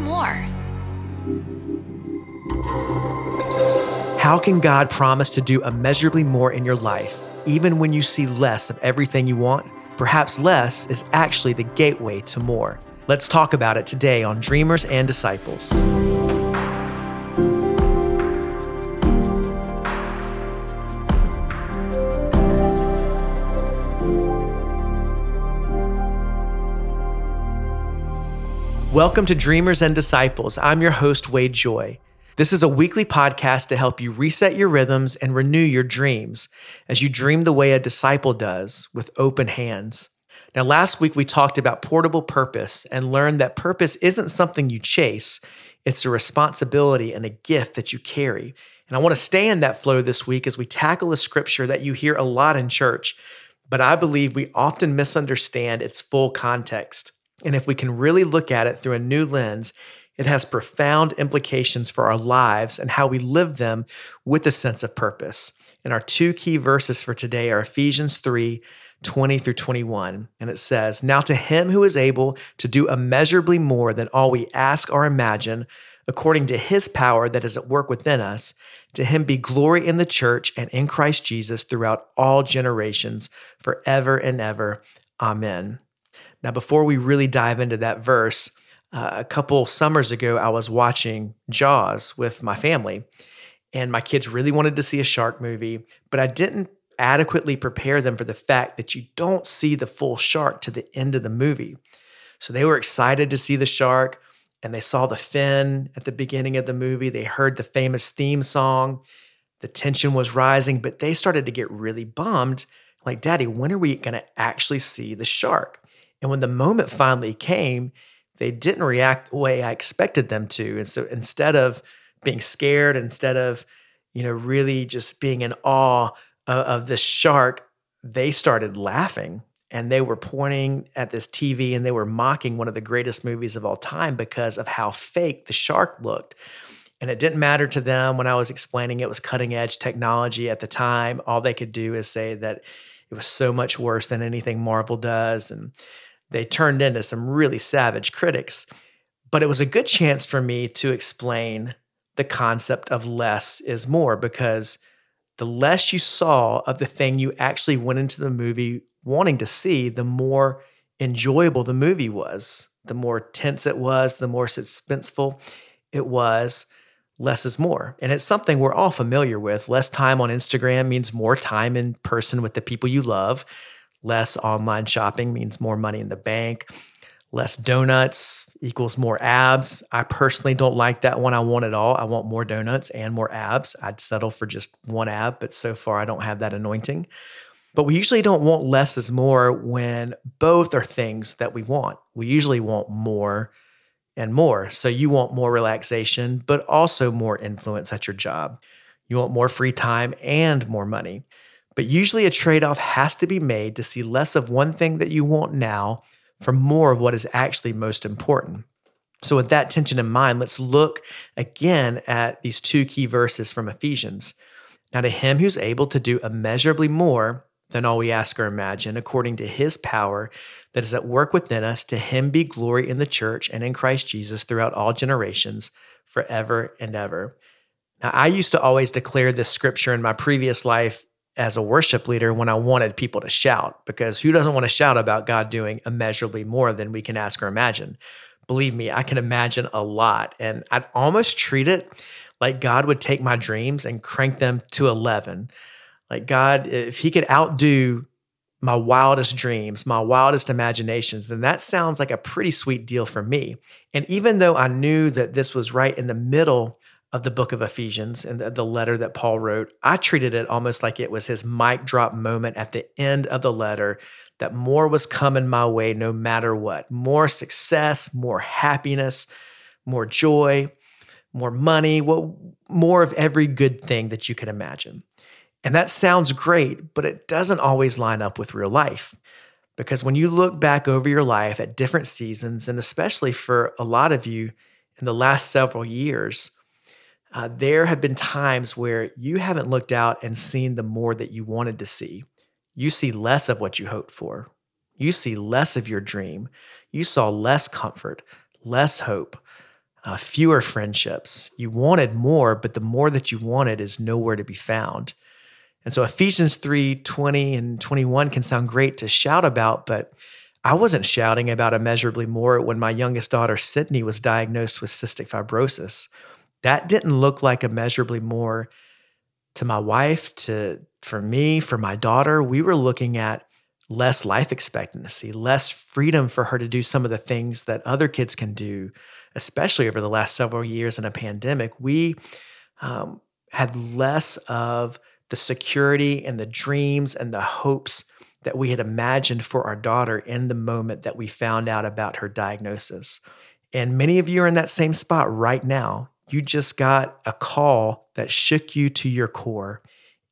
more. How can God promise to do immeasurably more in your life, even when you see less of everything you want? Perhaps less is actually the gateway to more. Let's talk about it today on Dreamers and Disciples. Welcome to Dreamers and Disciples. I'm your host, Wade Joye. This is a weekly podcast to help you reset your rhythms and renew your dreams as you dream the way a disciple does with open hands. Now, last week we talked about portable purpose and learned that purpose isn't something you chase, it's a responsibility and a gift that you carry. And I want to stay in that flow this week as we tackle a scripture that you hear a lot in church, but I believe we often misunderstand its full context. And if we can really look at it through a new lens, it has profound implications for our lives and how we live them with a sense of purpose. And our two key verses for today are Ephesians 3 20 through 21. And it says, Now to him who is able to do immeasurably more than all we ask or imagine, according to his power that is at work within us, to him be glory in the church and in Christ Jesus throughout all generations, forever and ever. Amen. Now, before we really dive into that verse, uh, a couple summers ago, I was watching Jaws with my family, and my kids really wanted to see a shark movie, but I didn't adequately prepare them for the fact that you don't see the full shark to the end of the movie. So they were excited to see the shark, and they saw the fin at the beginning of the movie. They heard the famous theme song. The tension was rising, but they started to get really bummed like, Daddy, when are we going to actually see the shark? And when the moment finally came, they didn't react the way I expected them to. And so instead of being scared, instead of, you know, really just being in awe of, of this shark, they started laughing and they were pointing at this TV and they were mocking one of the greatest movies of all time because of how fake the shark looked. And it didn't matter to them when I was explaining it was cutting edge technology at the time. All they could do is say that it was so much worse than anything Marvel does. And they turned into some really savage critics. But it was a good chance for me to explain the concept of less is more because the less you saw of the thing you actually went into the movie wanting to see, the more enjoyable the movie was, the more tense it was, the more suspenseful it was. Less is more. And it's something we're all familiar with. Less time on Instagram means more time in person with the people you love. Less online shopping means more money in the bank. Less donuts equals more abs. I personally don't like that one. I want it all. I want more donuts and more abs. I'd settle for just one ab, but so far I don't have that anointing. But we usually don't want less is more when both are things that we want. We usually want more and more. So you want more relaxation, but also more influence at your job. You want more free time and more money. But usually a trade off has to be made to see less of one thing that you want now for more of what is actually most important. So, with that tension in mind, let's look again at these two key verses from Ephesians. Now, to him who's able to do immeasurably more than all we ask or imagine, according to his power that is at work within us, to him be glory in the church and in Christ Jesus throughout all generations, forever and ever. Now, I used to always declare this scripture in my previous life as a worship leader when I wanted people to shout, because who doesn't want to shout about God doing immeasurably more than we can ask or imagine? Believe me, I can imagine a lot. And I'd almost treat it like God would take my dreams and crank them to 11. Like God, if He could outdo my wildest dreams, my wildest imaginations, then that sounds like a pretty sweet deal for me. And even though I knew that this was right in the middle of the book of Ephesians and the, the, letter that Paul wrote, I treated it almost like it was his mic drop moment at the end of the letter that more was coming my way no matter what more success, more happiness, more joy, more money, well, more of every good thing that you can imagine. And that sounds great, but it doesn't always line up with real life. Because when you look back over your life at different seasons, and especially for a lot of you in the last several years, uh, there have been times where you haven't looked out and seen the more that you wanted to see. You see less of what you hoped for. You see less of your dream. You saw less comfort, less hope, uh, fewer friendships. You wanted more, but the more that you wanted is nowhere to be found. And so Ephesians 3 20 and 21 can sound great to shout about, but I wasn't shouting about immeasurably more when my youngest daughter, Sydney, was diagnosed with cystic fibrosis. That didn't look like immeasurably more to my wife, to for me, for my daughter. We were looking at less life expectancy, less freedom for her to do some of the things that other kids can do, especially over the last several years in a pandemic. We um, had less of the security and the dreams and the hopes that we had imagined for our daughter in the moment that we found out about her diagnosis. And many of you are in that same spot right now. You just got a call that shook you to your core.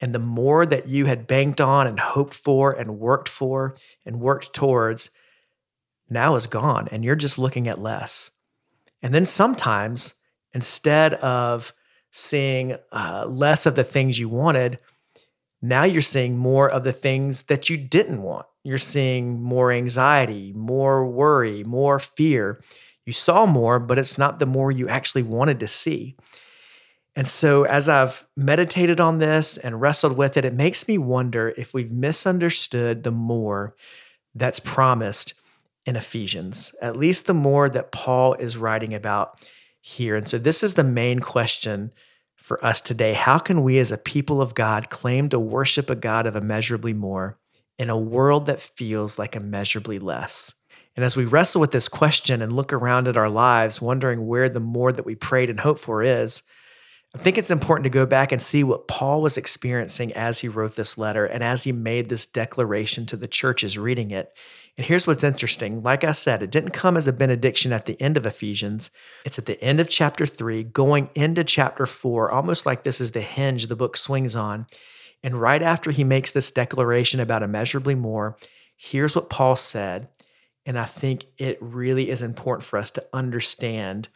And the more that you had banked on and hoped for and worked for and worked towards now is gone. And you're just looking at less. And then sometimes, instead of seeing uh, less of the things you wanted, now you're seeing more of the things that you didn't want. You're seeing more anxiety, more worry, more fear. You saw more, but it's not the more you actually wanted to see. And so, as I've meditated on this and wrestled with it, it makes me wonder if we've misunderstood the more that's promised in Ephesians, at least the more that Paul is writing about here. And so, this is the main question for us today. How can we, as a people of God, claim to worship a God of immeasurably more in a world that feels like immeasurably less? And as we wrestle with this question and look around at our lives, wondering where the more that we prayed and hoped for is, I think it's important to go back and see what Paul was experiencing as he wrote this letter and as he made this declaration to the churches reading it. And here's what's interesting. Like I said, it didn't come as a benediction at the end of Ephesians. It's at the end of chapter three, going into chapter four, almost like this is the hinge the book swings on. And right after he makes this declaration about immeasurably more, here's what Paul said. And I think it really is important for us to understand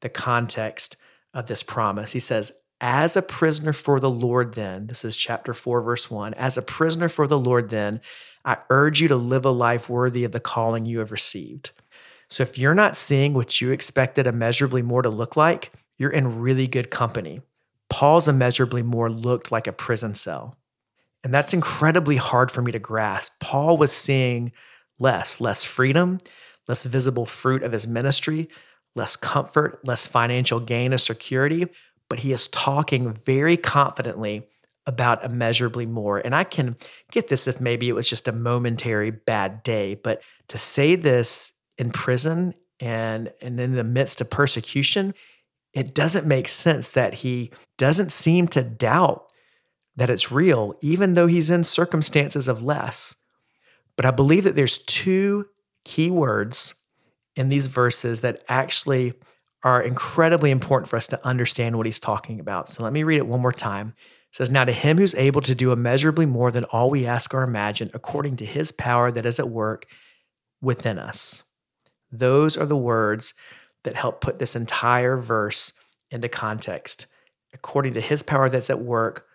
the context of this promise. He says, As a prisoner for the Lord, then, this is chapter 4, verse 1, as a prisoner for the Lord, then, I urge you to live a life worthy of the calling you have received. So if you're not seeing what you expected immeasurably more to look like, you're in really good company. Paul's immeasurably more looked like a prison cell. And that's incredibly hard for me to grasp. Paul was seeing less, less freedom, less visible fruit of his ministry, less comfort, less financial gain or security, but he is talking very confidently about immeasurably more. And I can get this if maybe it was just a momentary bad day, but to say this in prison and, and in the midst of persecution, it doesn't make sense that he doesn't seem to doubt that it's real, even though he's in circumstances of less. But I believe that there's two key words in these verses that actually are incredibly important for us to understand what he's talking about. So let me read it one more time. It says, Now to him who's able to do immeasurably more than all we ask or imagine, according to his power that is at work within us. Those are the words that help put this entire verse into context. According to his power that's at work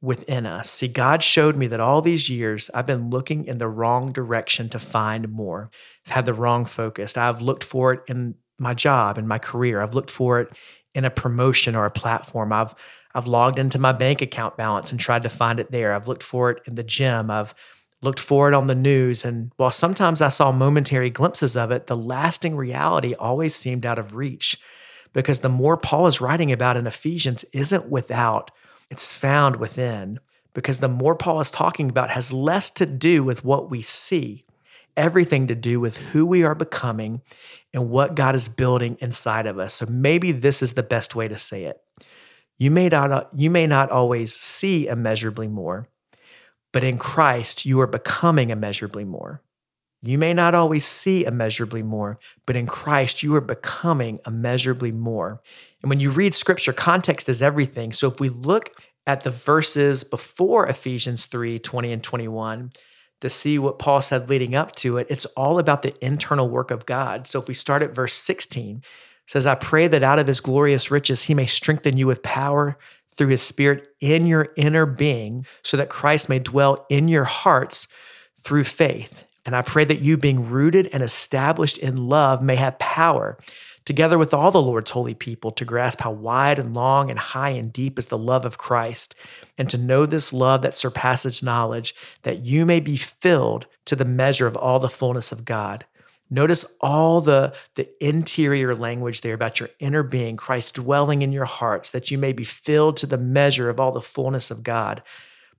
within us. See, God showed me that all these years I've been looking in the wrong direction to find more. I've had the wrong focus. I've looked for it in my job, in my career. I've looked for it in a promotion or a platform. I've I've logged into my bank account balance and tried to find it there. I've looked for it in the gym. I've looked for it on the news. And while sometimes I saw momentary glimpses of it, the lasting reality always seemed out of reach because the more Paul is writing about in Ephesians isn't without it's found within because the more Paul is talking about has less to do with what we see, everything to do with who we are becoming and what God is building inside of us. So maybe this is the best way to say it. You may not you may not always see immeasurably more, but in Christ you are becoming immeasurably more. You may not always see immeasurably more, but in Christ, you are becoming immeasurably more. And when you read scripture, context is everything. So if we look at the verses before Ephesians 3 20 and 21 to see what Paul said leading up to it, it's all about the internal work of God. So if we start at verse 16, says, I pray that out of his glorious riches he may strengthen you with power through his spirit in your inner being, so that Christ may dwell in your hearts through faith. And I pray that you, being rooted and established in love, may have power together with all the Lord's holy people, to grasp how wide and long and high and deep is the love of Christ, and to know this love that surpasses knowledge, that you may be filled to the measure of all the fullness of God. Notice all the, the interior language there about your inner being, Christ dwelling in your hearts, that you may be filled to the measure of all the fullness of God.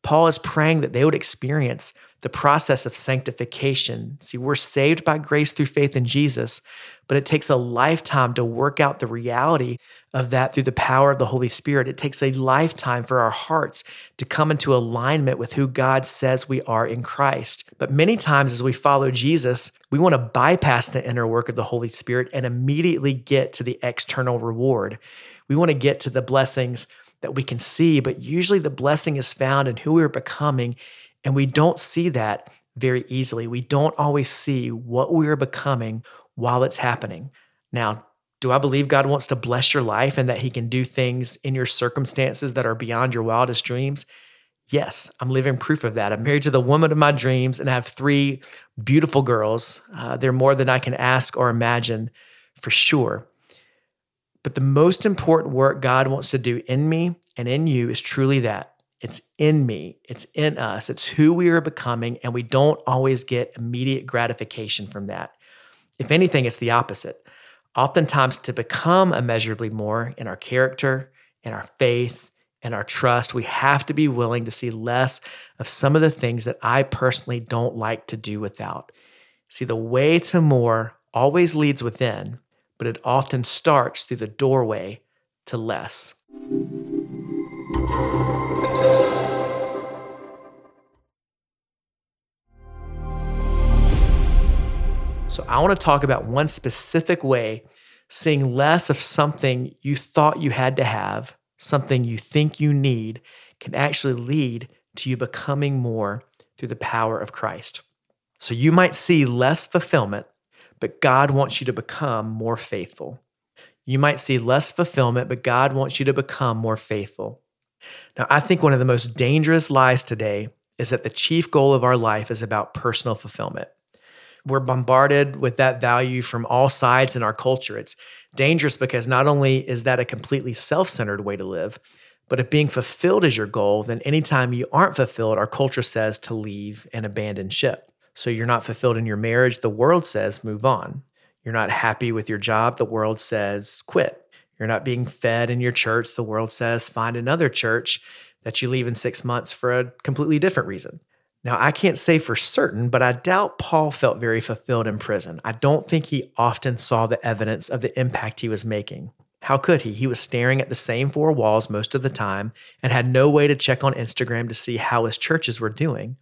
Paul is praying that they would experience the process of sanctification. See, we're saved by grace through faith in Jesus, but it takes a lifetime to work out the reality of that through the power of the Holy Spirit. It takes a lifetime for our hearts to come into alignment with who God says we are in Christ. But many times, as we follow Jesus, we want to bypass the inner work of the Holy Spirit and immediately get to the external reward. We want to get to the blessings that we can see, but usually the blessing is found in who we're becoming and we don't see that very easily. We don't always see what we're becoming while it's happening. Now, do I believe God wants to bless your life and that He can do things in your circumstances that are beyond your wildest dreams? Yes, I'm living proof of that. I'm married to the woman of my dreams and I have three beautiful girls. Uh, they're more than I can ask or imagine for sure. But the most important work God wants to do in me and in you is truly that it's in me, it's in us, it's who we are becoming, and we don't always get immediate gratification from that. If anything, it's the opposite. Oftentimes, to become immeasurably more in our character, in our faith, in our trust, we have to be willing to see less of some of the things that I personally don't like to do without. See, the way to more always leads within, but it often starts through the doorway to less. So, I want to talk about one specific way seeing less of something you thought you had to have, something you think you need, can actually lead to you becoming more through the power of Christ. So, you might see less fulfillment, but God wants you to become more faithful. You might see less fulfillment, but God wants you to become more faithful. Now, I think one of the most dangerous lies today is that the chief goal of our life is about personal fulfillment. We're bombarded with that value from all sides in our culture. It's dangerous because not only is that a completely self centered way to live, but if being fulfilled is your goal, then anytime you aren't fulfilled, our culture says to leave and abandon ship. So you're not fulfilled in your marriage, the world says move on. You're not happy with your job, the world says quit. You're not being fed in your church. The world says find another church that you leave in six months for a completely different reason. Now, I can't say for certain, but I doubt Paul felt very fulfilled in prison. I don't think he often saw the evidence of the impact he was making. How could he? He was staring at the same four walls most of the time and had no way to check on Instagram to see how his churches were doing.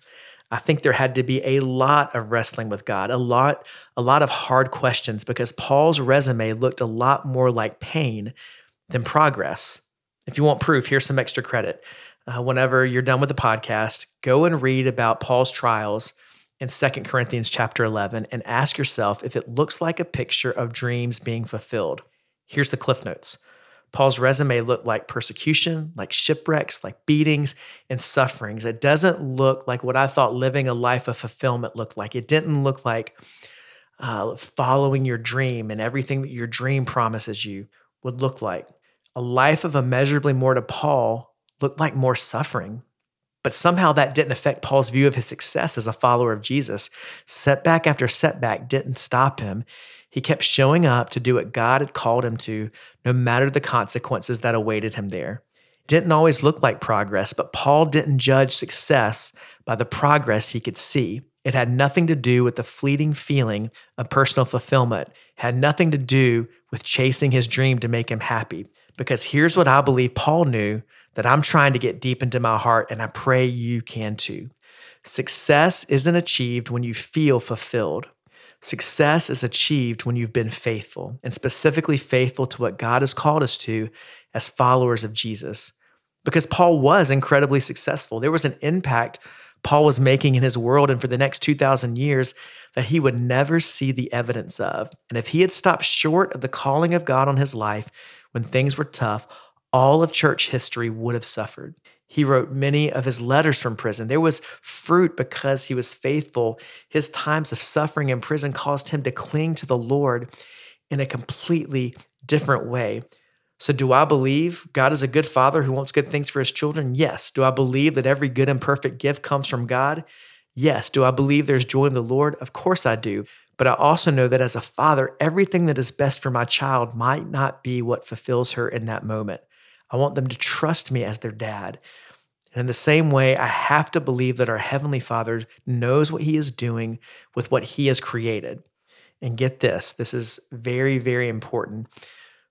I think there had to be a lot of wrestling with God, a lot, a lot of hard questions because Paul's resume looked a lot more like pain than progress. If you want proof, here's some extra credit. Uh, whenever you're done with the podcast, go and read about Paul's trials in Second Corinthians chapter 11 and ask yourself if it looks like a picture of dreams being fulfilled. Here's the cliff notes. Paul's resume looked like persecution, like shipwrecks, like beatings and sufferings. It doesn't look like what I thought living a life of fulfillment looked like. It didn't look like uh, following your dream and everything that your dream promises you would look like. A life of immeasurably more to Paul looked like more suffering. But somehow that didn't affect Paul's view of his success as a follower of Jesus. Setback after setback didn't stop him. He kept showing up to do what God had called him to, no matter the consequences that awaited him there. It didn't always look like progress, but Paul didn't judge success by the progress he could see. It had nothing to do with the fleeting feeling of personal fulfillment, it had nothing to do with chasing his dream to make him happy. Because here's what I believe Paul knew that I'm trying to get deep into my heart, and I pray you can too. Success isn't achieved when you feel fulfilled. Success is achieved when you've been faithful, and specifically faithful to what God has called us to as followers of Jesus. Because Paul was incredibly successful. There was an impact Paul was making in his world and for the next 2,000 years that he would never see the evidence of. And if he had stopped short of the calling of God on his life when things were tough, all of church history would have suffered. He wrote many of his letters from prison. There was fruit because he was faithful. His times of suffering in prison caused him to cling to the Lord. in a completely different way. So, do I believe God is a good father who wants good things for his children? Yes. Do I believe that every good and perfect gift comes from God? Yes. Do I believe there's joy in the Lord? Of course I do. But I also know that as a father, everything that is best for my child might not be what fulfills her in that moment. I want them to trust me as their dad. And in the same way, I have to believe that our Heavenly Father knows what He is doing with what He has created. And get this this is very, very important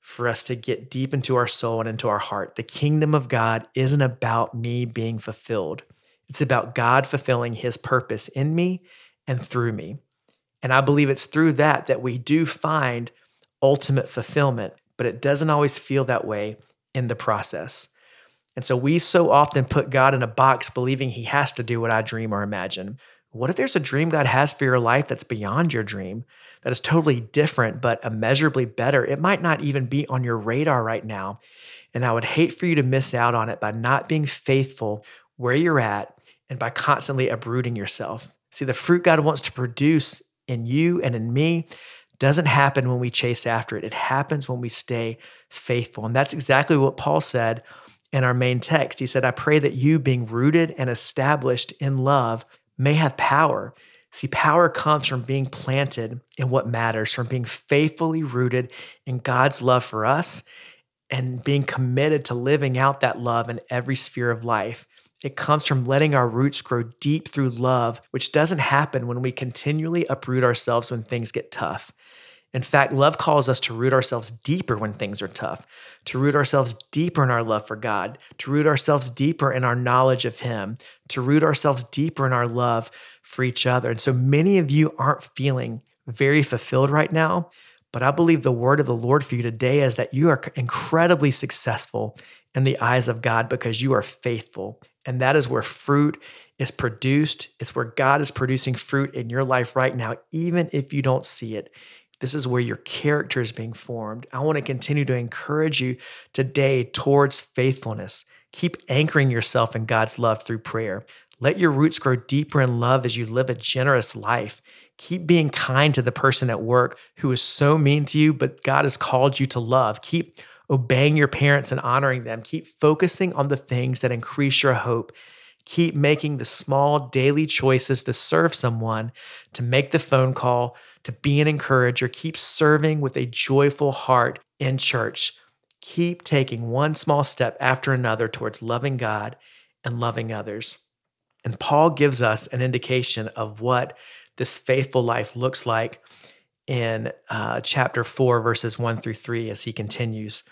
for us to get deep into our soul and into our heart. The kingdom of God isn't about me being fulfilled, it's about God fulfilling his purpose in me and through me. And I believe it's through that that we do find ultimate fulfillment, but it doesn't always feel that way in the process. And so we so often put God in a box believing he has to do what I dream or imagine. What if there's a dream God has for your life that's beyond your dream? that is totally different, but immeasurably better, it might not even be on your radar right now. And I would hate for you to miss out on it by not being faithful where you're at and by constantly uprooting yourself. See, the fruit God wants to produce in you and in me doesn't happen when we chase after it. It happens when we stay faithful. And that's exactly what Paul said in our main text. He said, I pray that you, being rooted and established in love, may have power See, power comes from being planted in what matters, from being faithfully rooted in God's love for us and being committed to living out that love in every sphere of life. It comes from letting our roots grow deep through love, which doesn't happen when we continually uproot ourselves when things get tough. In fact, love calls us to root ourselves deeper when things are tough, to root ourselves deeper in our love for God, to root ourselves deeper in our knowledge of Him, to root ourselves deeper in our love for each other. And so many of you aren't feeling very fulfilled right now, but I believe the word of the Lord for you today is that you are incredibly successful in the eyes of God because you are faithful. And that is where fruit is produced. It's where God is producing fruit in your life right now, even if you don't see it. This is where your character is being formed. I want to continue to encourage you today towards faithfulness. Keep anchoring yourself in God's love through prayer. Let your roots grow deeper in love as you live a generous life. Keep being kind to the person at work who is so mean to you, but God has called you to love. Keep obeying your parents and honoring them. Keep focusing on the things that increase your hope. Keep making the small daily choices to serve someone, to make the phone call, to be an encourager. Keep serving with a joyful heart in church. Keep taking one small step after another towards loving God and loving others. And Paul gives us an indication of what this faithful life looks like in uh, chapter 4, verses 1 through 3, as he continues.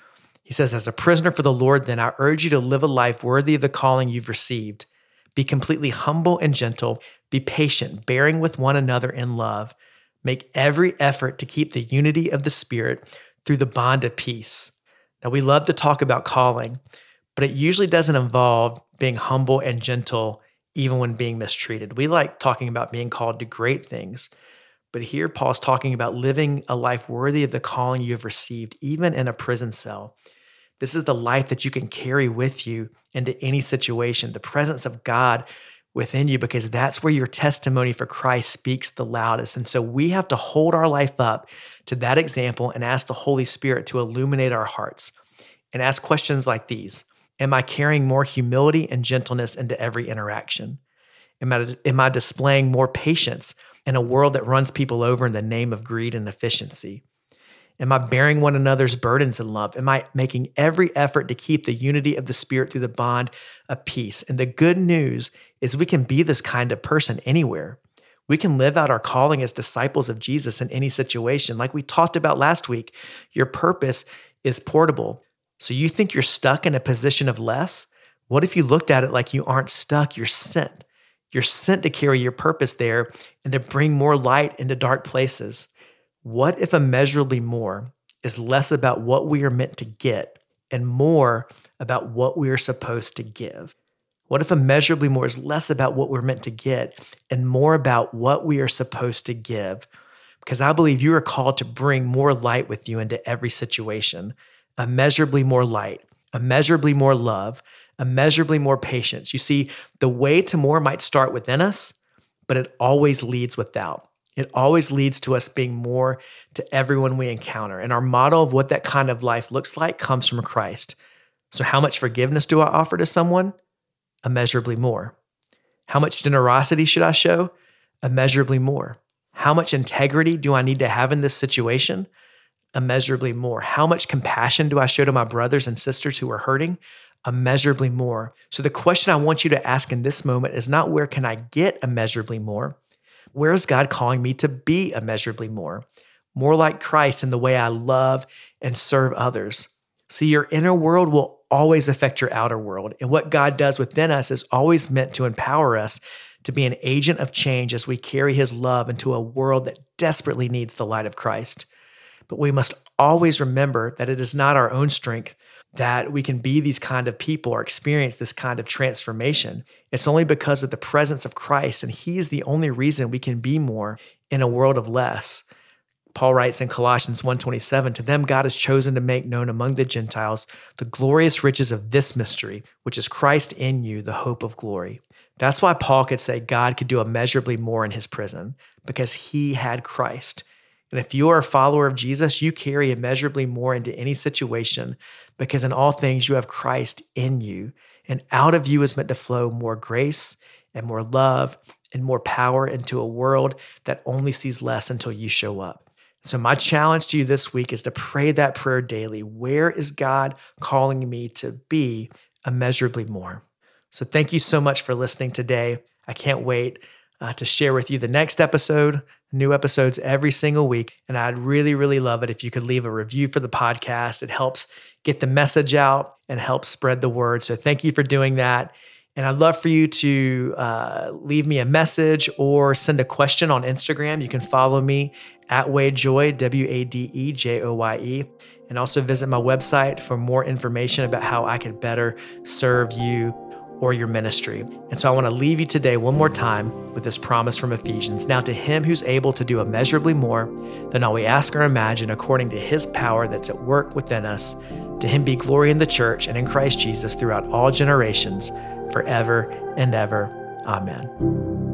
He says, As a prisoner for the Lord, then I urge you to live a life worthy of the calling you've received. Be completely humble and gentle. Be patient, bearing with one another in love. Make every effort to keep the unity of the Spirit through the bond of peace. Now, we love to talk about calling, but it usually doesn't involve being humble and gentle even when being mistreated. We like talking about being called to great things. But here, Paul's talking about living a life worthy of the calling you have received, even in a prison cell. This is the life that you can carry with you into any situation, the presence of God within you, because that's where your testimony for Christ speaks the loudest. And so we have to hold our life up to that example and ask the Holy Spirit to illuminate our hearts and ask questions like these Am I carrying more humility and gentleness into every interaction? Am I, am I displaying more patience in a world that runs people over in the name of greed and efficiency? Am I bearing one another's burdens in love? Am I making every effort to keep the unity of the Spirit through the bond of peace? And the good news is we can be this kind of person anywhere. We can live out our calling as disciples of Jesus in any situation. Like we talked about last week, your purpose is portable. So you think you're stuck in a position of less? What if you looked at it like you aren't stuck? You're sent. You're sent to carry your purpose there and to bring more light into dark places. What if immeasurably more is less about what we are meant to get and more about what we are supposed to give? What if immeasurably more is less about what we're meant to get and more about what we are supposed to give? Because I believe you are called to bring more light with you into every situation immeasurably more light, immeasurably more love, immeasurably more patience. You see, the way to more might start within us, but it always leads without. it always leads to us being more to everyone we encounter. And our model of what that kind of life looks like comes from Christ. So, how much forgiveness do I offer to someone? Immeasurably more. How much generosity should I show? Immeasurably more. How much integrity do I need to have in this situation? Immeasurably more. How much compassion do I show to my brothers and sisters who are hurting? Immeasurably more. So, the question I want you to ask in this moment is not where can I get immeasurably more? Where is God calling me to be immeasurably more? More like Christ in the way I love and serve others. See, your inner world will always affect your outer world. And what God does within us is always meant to empower us to be an agent of change as we carry his love into a world that desperately needs the light of Christ. But we must always remember that it is not our own strength that we can be these kind of people or experience this kind of transformation. It's only because of the presence of Christ, and He is the only reason we can be more in a world of less. Paul writes in Colossians 1:27, "To them God has chosen to make known among the Gentiles the glorious riches of this mystery, which is Christ in you, the hope of glory." That's why Paul could say God could do immeasurably more in his prison because he had Christ. And if you are a follower of Jesus, you carry immeasurably more into any situation because in all things you have Christ in you. And out of you is meant to flow more grace and more love and more power into a world that only sees less until you show up. So, my challenge to you this week is to pray that prayer daily. Where is God calling me to be immeasurably more? So, thank you so much for listening today. I can't wait uh, to share with you the next episode, new episodes every single week. And I'd really, really love it if you could leave a review for the podcast. It helps get the message out and helps spread the word. So, thank you for doing that. And I'd love for you to uh, leave me a message or send a question on Instagram. You can follow me at Wade Joye, W A D E J O Y E, and also visit my website for more information about how I can better serve you or your ministry. And so I want to leave you today one more time with this promise from Ephesians. Now, to him who's able to do immeasurably more than all we ask or imagine, according to his power that's at work within us, to him be glory in the church and in Christ Jesus throughout all generations forever and ever. Amen.